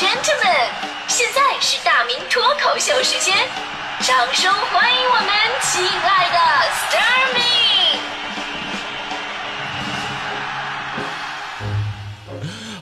gentlemen，现在是大明脱口秀时间，掌声欢迎我们亲爱的 s t a r m y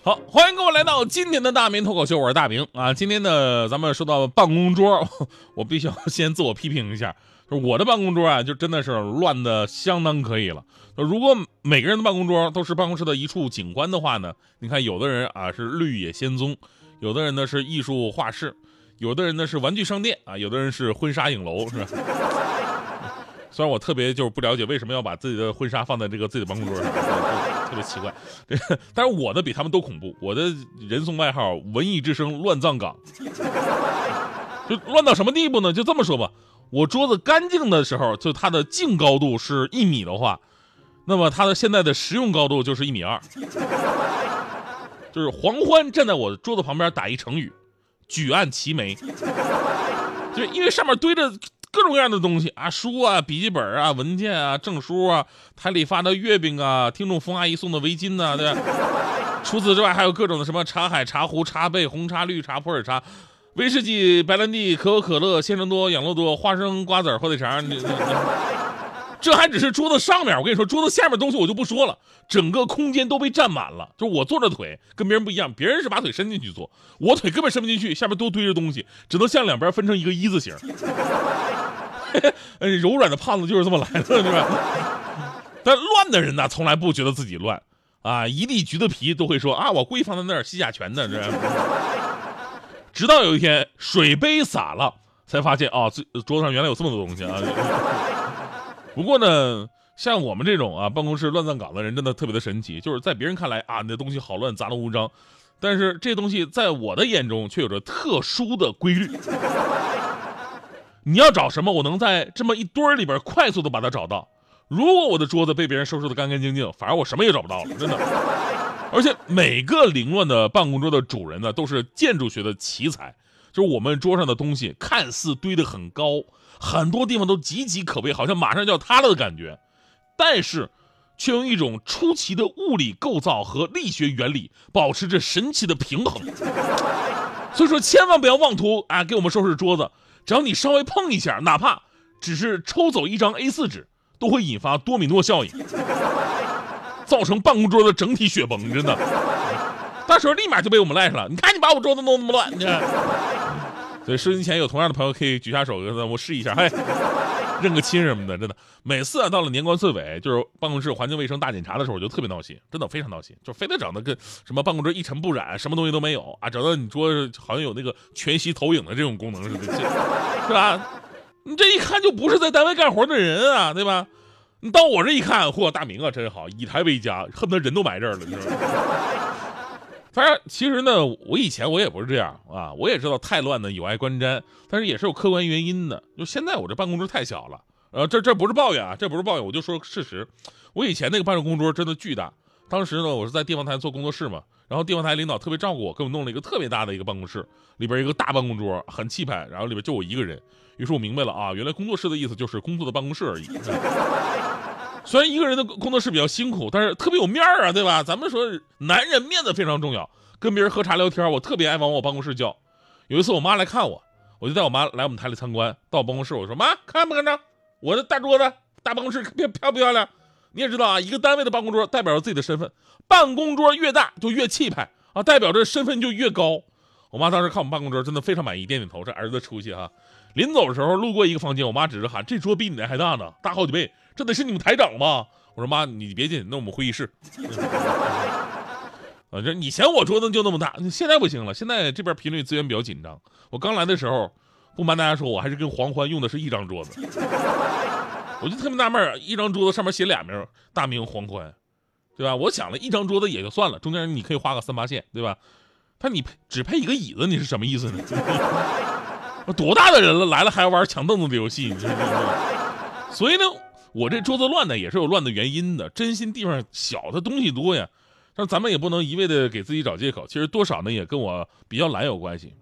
好，欢迎各位来到今天的大明脱口秀，我是大明啊。今天呢，咱们说到办公桌，我必须要先自我批评一下，就我的办公桌啊，就真的是乱的相当可以了。如果每个人的办公桌都是办公室的一处景观的话呢，你看有的人啊是绿野仙踪，有的人呢是艺术画室，有的人呢是玩具商店啊，有的人是婚纱影楼，是吧？虽然我特别就是不了解为什么要把自己的婚纱放在这个自己的办公桌上，特别奇怪。但是我的比他们都恐怖，我的人送外号“文艺之声乱葬岗”，就乱到什么地步呢？就这么说吧，我桌子干净的时候，就它的净高度是一米的话。那么它的现在的实用高度就是一米二，就是黄欢站在我的桌子旁边打一成语，举案齐眉，就因为上面堆着各种各样的东西啊，书啊、笔记本啊、文件啊、证书啊、台里发的月饼啊、听众冯阿姨送的围巾呐，对吧？除此之外，还有各种的什么茶海、茶壶、茶杯、红茶、绿茶、普洱茶、威士忌、白兰地、可口可乐、鲜橙多、养乐多、花生、瓜子、火腿肠。这还只是桌子上面，我跟你说，桌子下面东西我就不说了，整个空间都被占满了。就我坐着腿跟别人不一样，别人是把腿伸进去坐，我腿根本伸不进去，下面都堆着东西，只能向两边分成一个一字形。柔软的胖子就是这么来的，是吧？但乱的人呢，从来不觉得自己乱啊，一粒橘子皮都会说啊，我故意放在那儿吸甲醛的，这。直到有一天水杯洒了，才发现啊，这桌子上原来有这么多东西啊。不过呢，像我们这种啊办公室乱葬岗的人，真的特别的神奇。就是在别人看来啊，那东西好乱，杂乱无章，但是这东西在我的眼中却有着特殊的规律。你要找什么，我能在这么一堆儿里边快速的把它找到。如果我的桌子被别人收拾的干干净净，反而我什么也找不到了，真的。而且每个凌乱的办公桌的主人呢，都是建筑学的奇才。就是我们桌上的东西看似堆得很高。很多地方都岌岌可危，好像马上就要塌了的感觉，但是，却用一种出奇的物理构造和力学原理保持着神奇的平衡。所以说，千万不要妄图啊给我们收拾桌子，只要你稍微碰一下，哪怕只是抽走一张 A4 纸，都会引发多米诺效应，造成办公桌的整体雪崩，真的。到时候立马就被我们赖上了。你看，你把我桌子弄那么乱，你看。对，收音前有同样的朋友可以举下手，我试一下，嘿，认个亲什么的，真的。每次啊，到了年关岁尾，就是办公室环境卫生大检查的时候，我就特别闹心，真的非常闹心，就非得整的跟什么办公桌一尘不染，什么东西都没有啊，整的你桌好像有那个全息投影的这种功能似的，是吧？你这一看就不是在单位干活的人啊，对吧？你到我这一看，嚯，大明啊，真好，以台为家，恨不得人都埋这儿了，你知道吗？当然，其实呢，我以前我也不是这样啊，我也知道太乱呢有碍观瞻，但是也是有客观原因的。就现在我这办公桌太小了，呃，这这不是抱怨啊，这不是抱怨，我就说事实。我以前那个办公桌真的巨大，当时呢我是在地方台做工作室嘛，然后地方台领导特别照顾我，给我弄了一个特别大的一个办公室，里边一个大办公桌很气派，然后里边就我一个人。于是我明白了啊，原来工作室的意思就是工作的办公室而已。虽然一个人的工作室比较辛苦，但是特别有面儿啊，对吧？咱们说男人面子非常重要，跟别人喝茶聊天，我特别爱往我办公室叫。有一次我妈来看我，我就带我妈来我们台里参观，到我办公室我说：“妈，看不看着我的大桌子、大办公室漂漂不漂亮？你也知道啊，一个单位的办公桌代表着自己的身份，办公桌越大就越气派啊，代表着身份就越高。”我妈当时看我们办公桌真的非常满意，点点头，这儿子出息哈。临走 的时候路过一个房间，我妈指着喊：“这桌比你的还大呢，大好几倍。”这得是你们台长吧？我说妈，你别进，那我们会议室。啊，这你嫌我桌子就那么大，现在不行了，现在这边频率资源比较紧张。我刚来的时候，不瞒大家说，我还是跟黄欢用的是一张桌子。我就特别纳闷，一张桌子上面写俩名，大明黄欢，对吧？我想了一张桌子也就算了，中间你可以画个三八线，对吧？他你配只配一个椅子，你是什么意思呢？多大的人了，来了还要玩抢凳子的游戏？所以呢？我这桌子乱呢，也是有乱的原因的。真心地方小的东西多呀，但咱们也不能一味的给自己找借口。其实多少呢，也跟我比较懒有关系，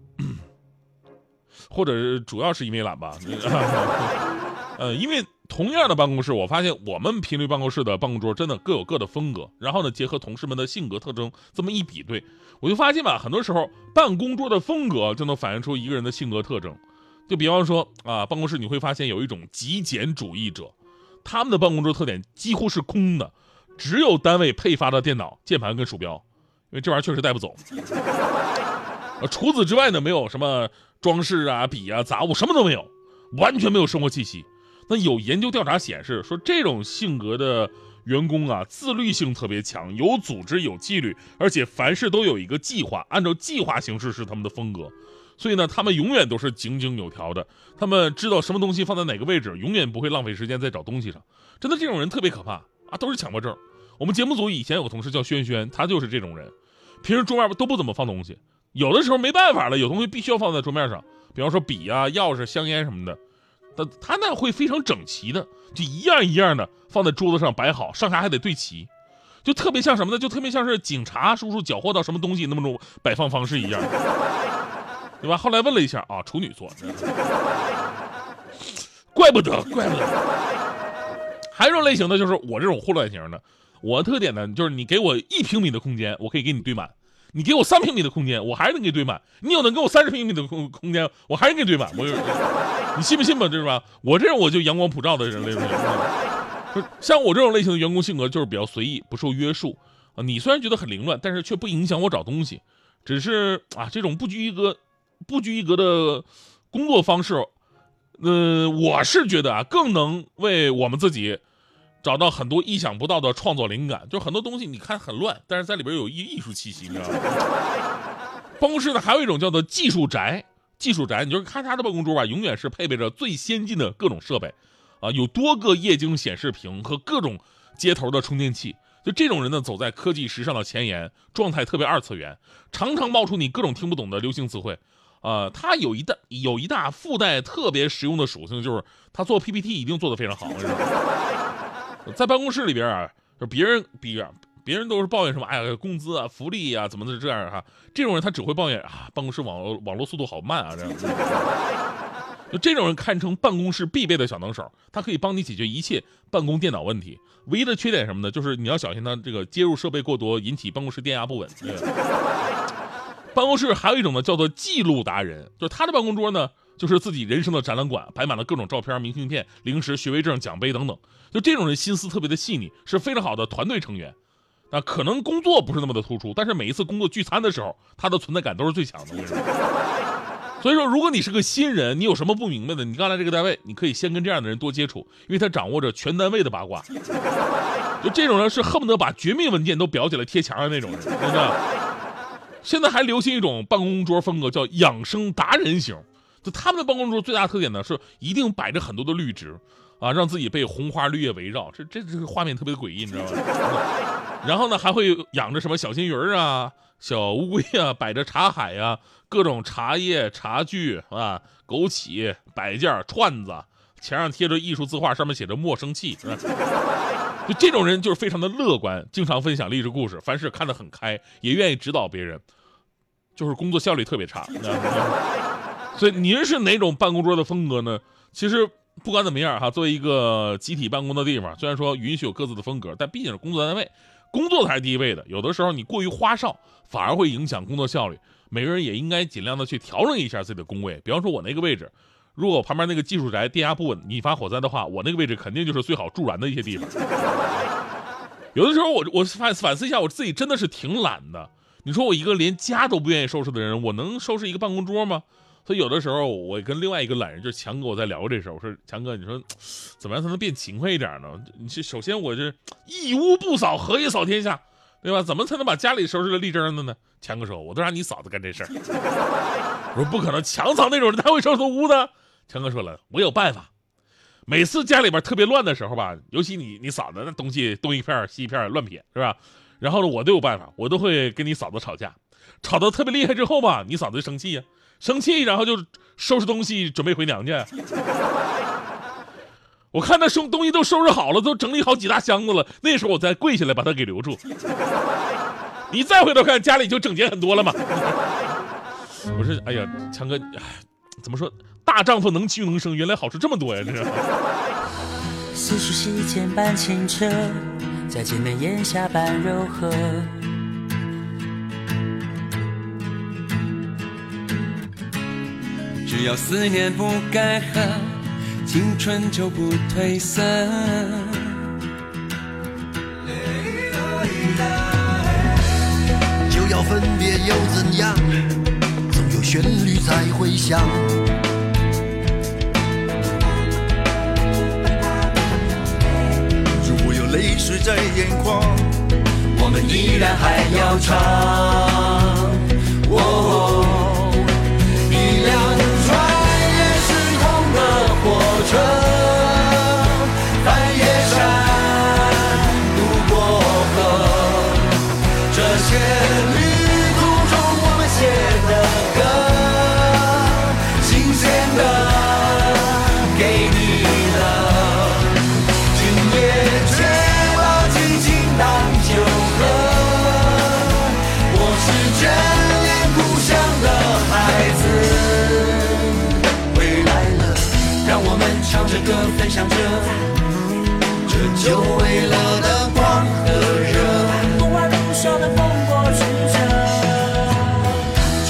或者是主要是因为懒吧。呃，因为同样的办公室，我发现我们频率办公室的办公桌真的各有各的风格。然后呢，结合同事们的性格特征，这么一比对，我就发现吧，很多时候办公桌的风格就能反映出一个人的性格特征。就比方说啊，办公室你会发现有一种极简主义者，他们的办公桌特点几乎是空的，只有单位配发的电脑、键盘跟鼠标，因为这玩意儿确实带不走。呃，除此之外呢，没有什么装饰啊、笔啊、杂物，什么都没有，完全没有生活气息。那有研究调查显示，说这种性格的员工啊，自律性特别强，有组织、有纪律，而且凡事都有一个计划，按照计划行事是他们的风格。所以呢，他们永远都是井井有条的，他们知道什么东西放在哪个位置，永远不会浪费时间在找东西上。真的，这种人特别可怕啊，都是强迫症。我们节目组以前有个同事叫轩轩，他就是这种人，平时桌面都不怎么放东西。有的时候没办法了，有东西必须要放在桌面上，比方说笔啊、钥匙、香烟什么的，他他那会非常整齐的，就一样一样的放在桌子上摆好，上下还得对齐，就特别像什么呢？就特别像是警察叔叔缴获到什么东西那么种摆放方式一样，对吧？后来问了一下啊，处女座，怪不得，怪不得。还有一种类型的就是我这种混乱型的，我的特点呢就是你给我一平米的空间，我可以给你堆满。你给我三平米的空间，我还是能给你堆满；你有能给我三十平米的空空间，我还是给堆满。我，你信不信吧？这是吧？我这种我就阳光普照的人类。像我这种类型的员工性格就是比较随意，不受约束啊。你虽然觉得很凌乱，但是却不影响我找东西。只是啊，这种不拘一格、不拘一格的工作方式，呃，我是觉得啊，更能为我们自己。找到很多意想不到的创作灵感，就很多东西你看很乱，但是在里边有艺艺术气息，你知道吗？办公室呢还有一种叫做技术宅，技术宅，你就是看他的办公桌吧，永远是配备着最先进的各种设备，啊，有多个液晶显示屏和各种接头的充电器。就这种人呢，走在科技时尚的前沿，状态特别二次元，常常冒出你各种听不懂的流行词汇。呃，他有一大有一大附带特别实用的属性，就是他做 PPT 一定做得非常好。在办公室里边啊，就别人比别人都是抱怨什么，哎呀，工资啊、福利啊，怎么是这样哈？这种人他只会抱怨啊，办公室网络网络速度好慢啊，这样。就这种人堪称办公室必备的小能手，他可以帮你解决一切办公电脑问题。唯一的缺点什么呢？就是你要小心他这个接入设备过多，引起办公室电压不稳。办公室还有一种呢，叫做记录达人，就是他的办公桌呢。就是自己人生的展览馆，摆满了各种照片、明信片、零食、学位证、奖杯等等。就这种人心思特别的细腻，是非常好的团队成员。那，可能工作不是那么的突出，但是每一次工作聚餐的时候，他的存在感都是最强的。所以说，如果你是个新人，你有什么不明白的，你刚来这个单位，你可以先跟这样的人多接触，因为他掌握着全单位的八卦。就这种人是恨不得把绝密文件都裱起来贴墙上那种人，真的。现在还流行一种办公桌风格，叫养生达人型。就他们的办公桌最大特点呢，是一定摆着很多的绿植，啊，让自己被红花绿叶围绕，这这这个画面特别诡异，你知道吗？然后呢，还会养着什么小金鱼啊、小乌龟啊，摆着茶海呀，各种茶叶、茶具啊、枸杞、摆件、串子，墙上贴着艺术字画，上面写着“莫生气”。就这种人就是非常的乐观，经常分享励志故事，凡事看得很开，也愿意指导别人，就是工作效率特别差。所以您是哪种办公桌的风格呢？其实不管怎么样哈，作为一个集体办公的地方，虽然说允许有各自的风格，但毕竟是工作单位，工作才是第一位的。有的时候你过于花哨，反而会影响工作效率。每个人也应该尽量的去调整一下自己的工位。比方说，我那个位置，如果旁边那个技术宅电压不稳，引发火灾的话，我那个位置肯定就是最好助燃的一些地方。有的时候我我反反思一下，我自己真的是挺懒的。你说我一个连家都不愿意收拾的人，我能收拾一个办公桌吗？所以有的时候，我跟另外一个懒人，就是强哥，我在聊这事儿。我说强哥，你说怎么样才能变勤快一点呢？你是首先我这一屋不扫，何以扫天下，对吧？怎么才能把家里收拾的立正的呢？强哥说，我都让你嫂子干这事儿。我说不可能，强嫂那种人他会收拾屋的。强哥说了，我有办法。每次家里边特别乱的时候吧，尤其你你嫂子那东西东一片西一片乱撇，是吧？然后呢，我都有办法，我都会跟你嫂子吵架，吵得特别厉害之后吧，你嫂子就生气呀。生气，然后就收拾东西准备回娘家。我看他收东西都收拾好了，都整理好几大箱子了。那时候我再跪下来把他给留住。你再回头看，家里就整洁很多了嘛。我说，哎呀，强哥，怎么说？大丈夫能屈能伸，原来好处这么多呀！这是。清澈，在镜眉眼下般柔和。只要思念不干涸，青春就不褪色。就要分别又怎样？总有旋律在回响。在眼眶，我们依然还要唱。哦，着歌，分享着这久违了的光和热。风花路上的风波曲折，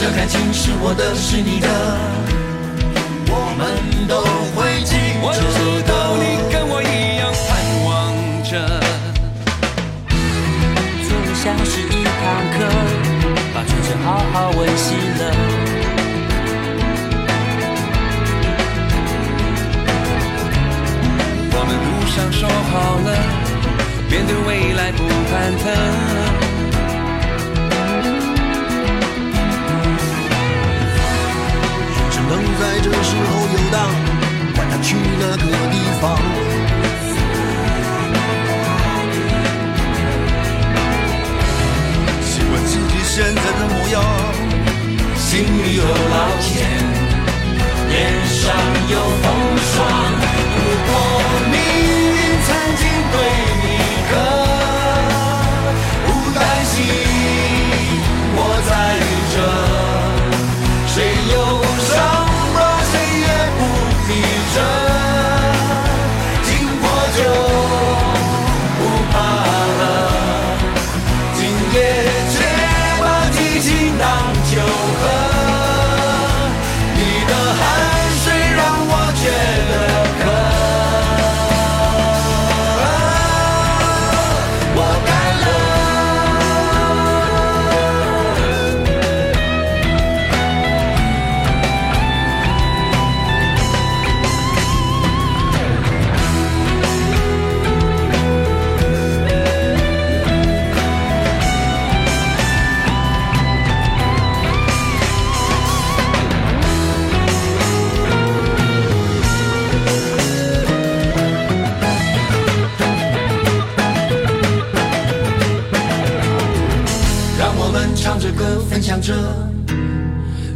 这感情是我的，是你的，我们都会记我知道你跟我一样盼望着。就像是一堂课，把纯真好好温习面对未来不忐忑。只能在这时候游荡，管他去哪个地方。喜欢自己现在的模样，心里有老茧，们唱着歌，分享着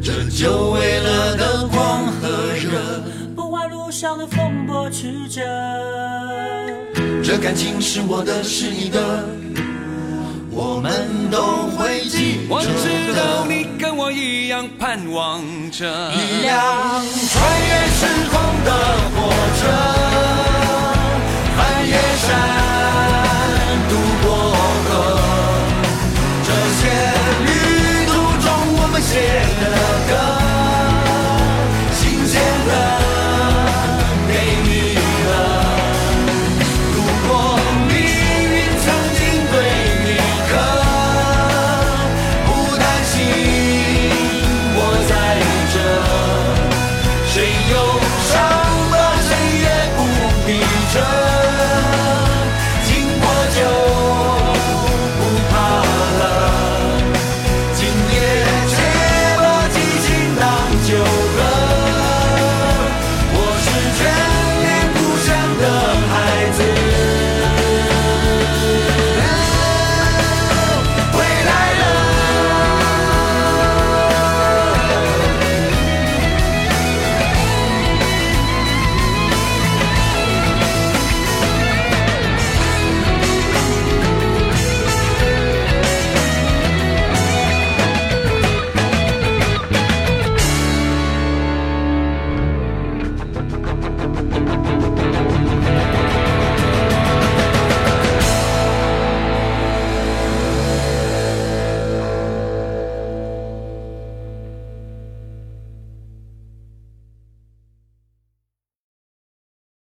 这久违了的光和热。不管路上的风波曲折，这感情是我的，是你的，我们都会记我知道。你跟我一样盼望着。一辆穿越时空的火车。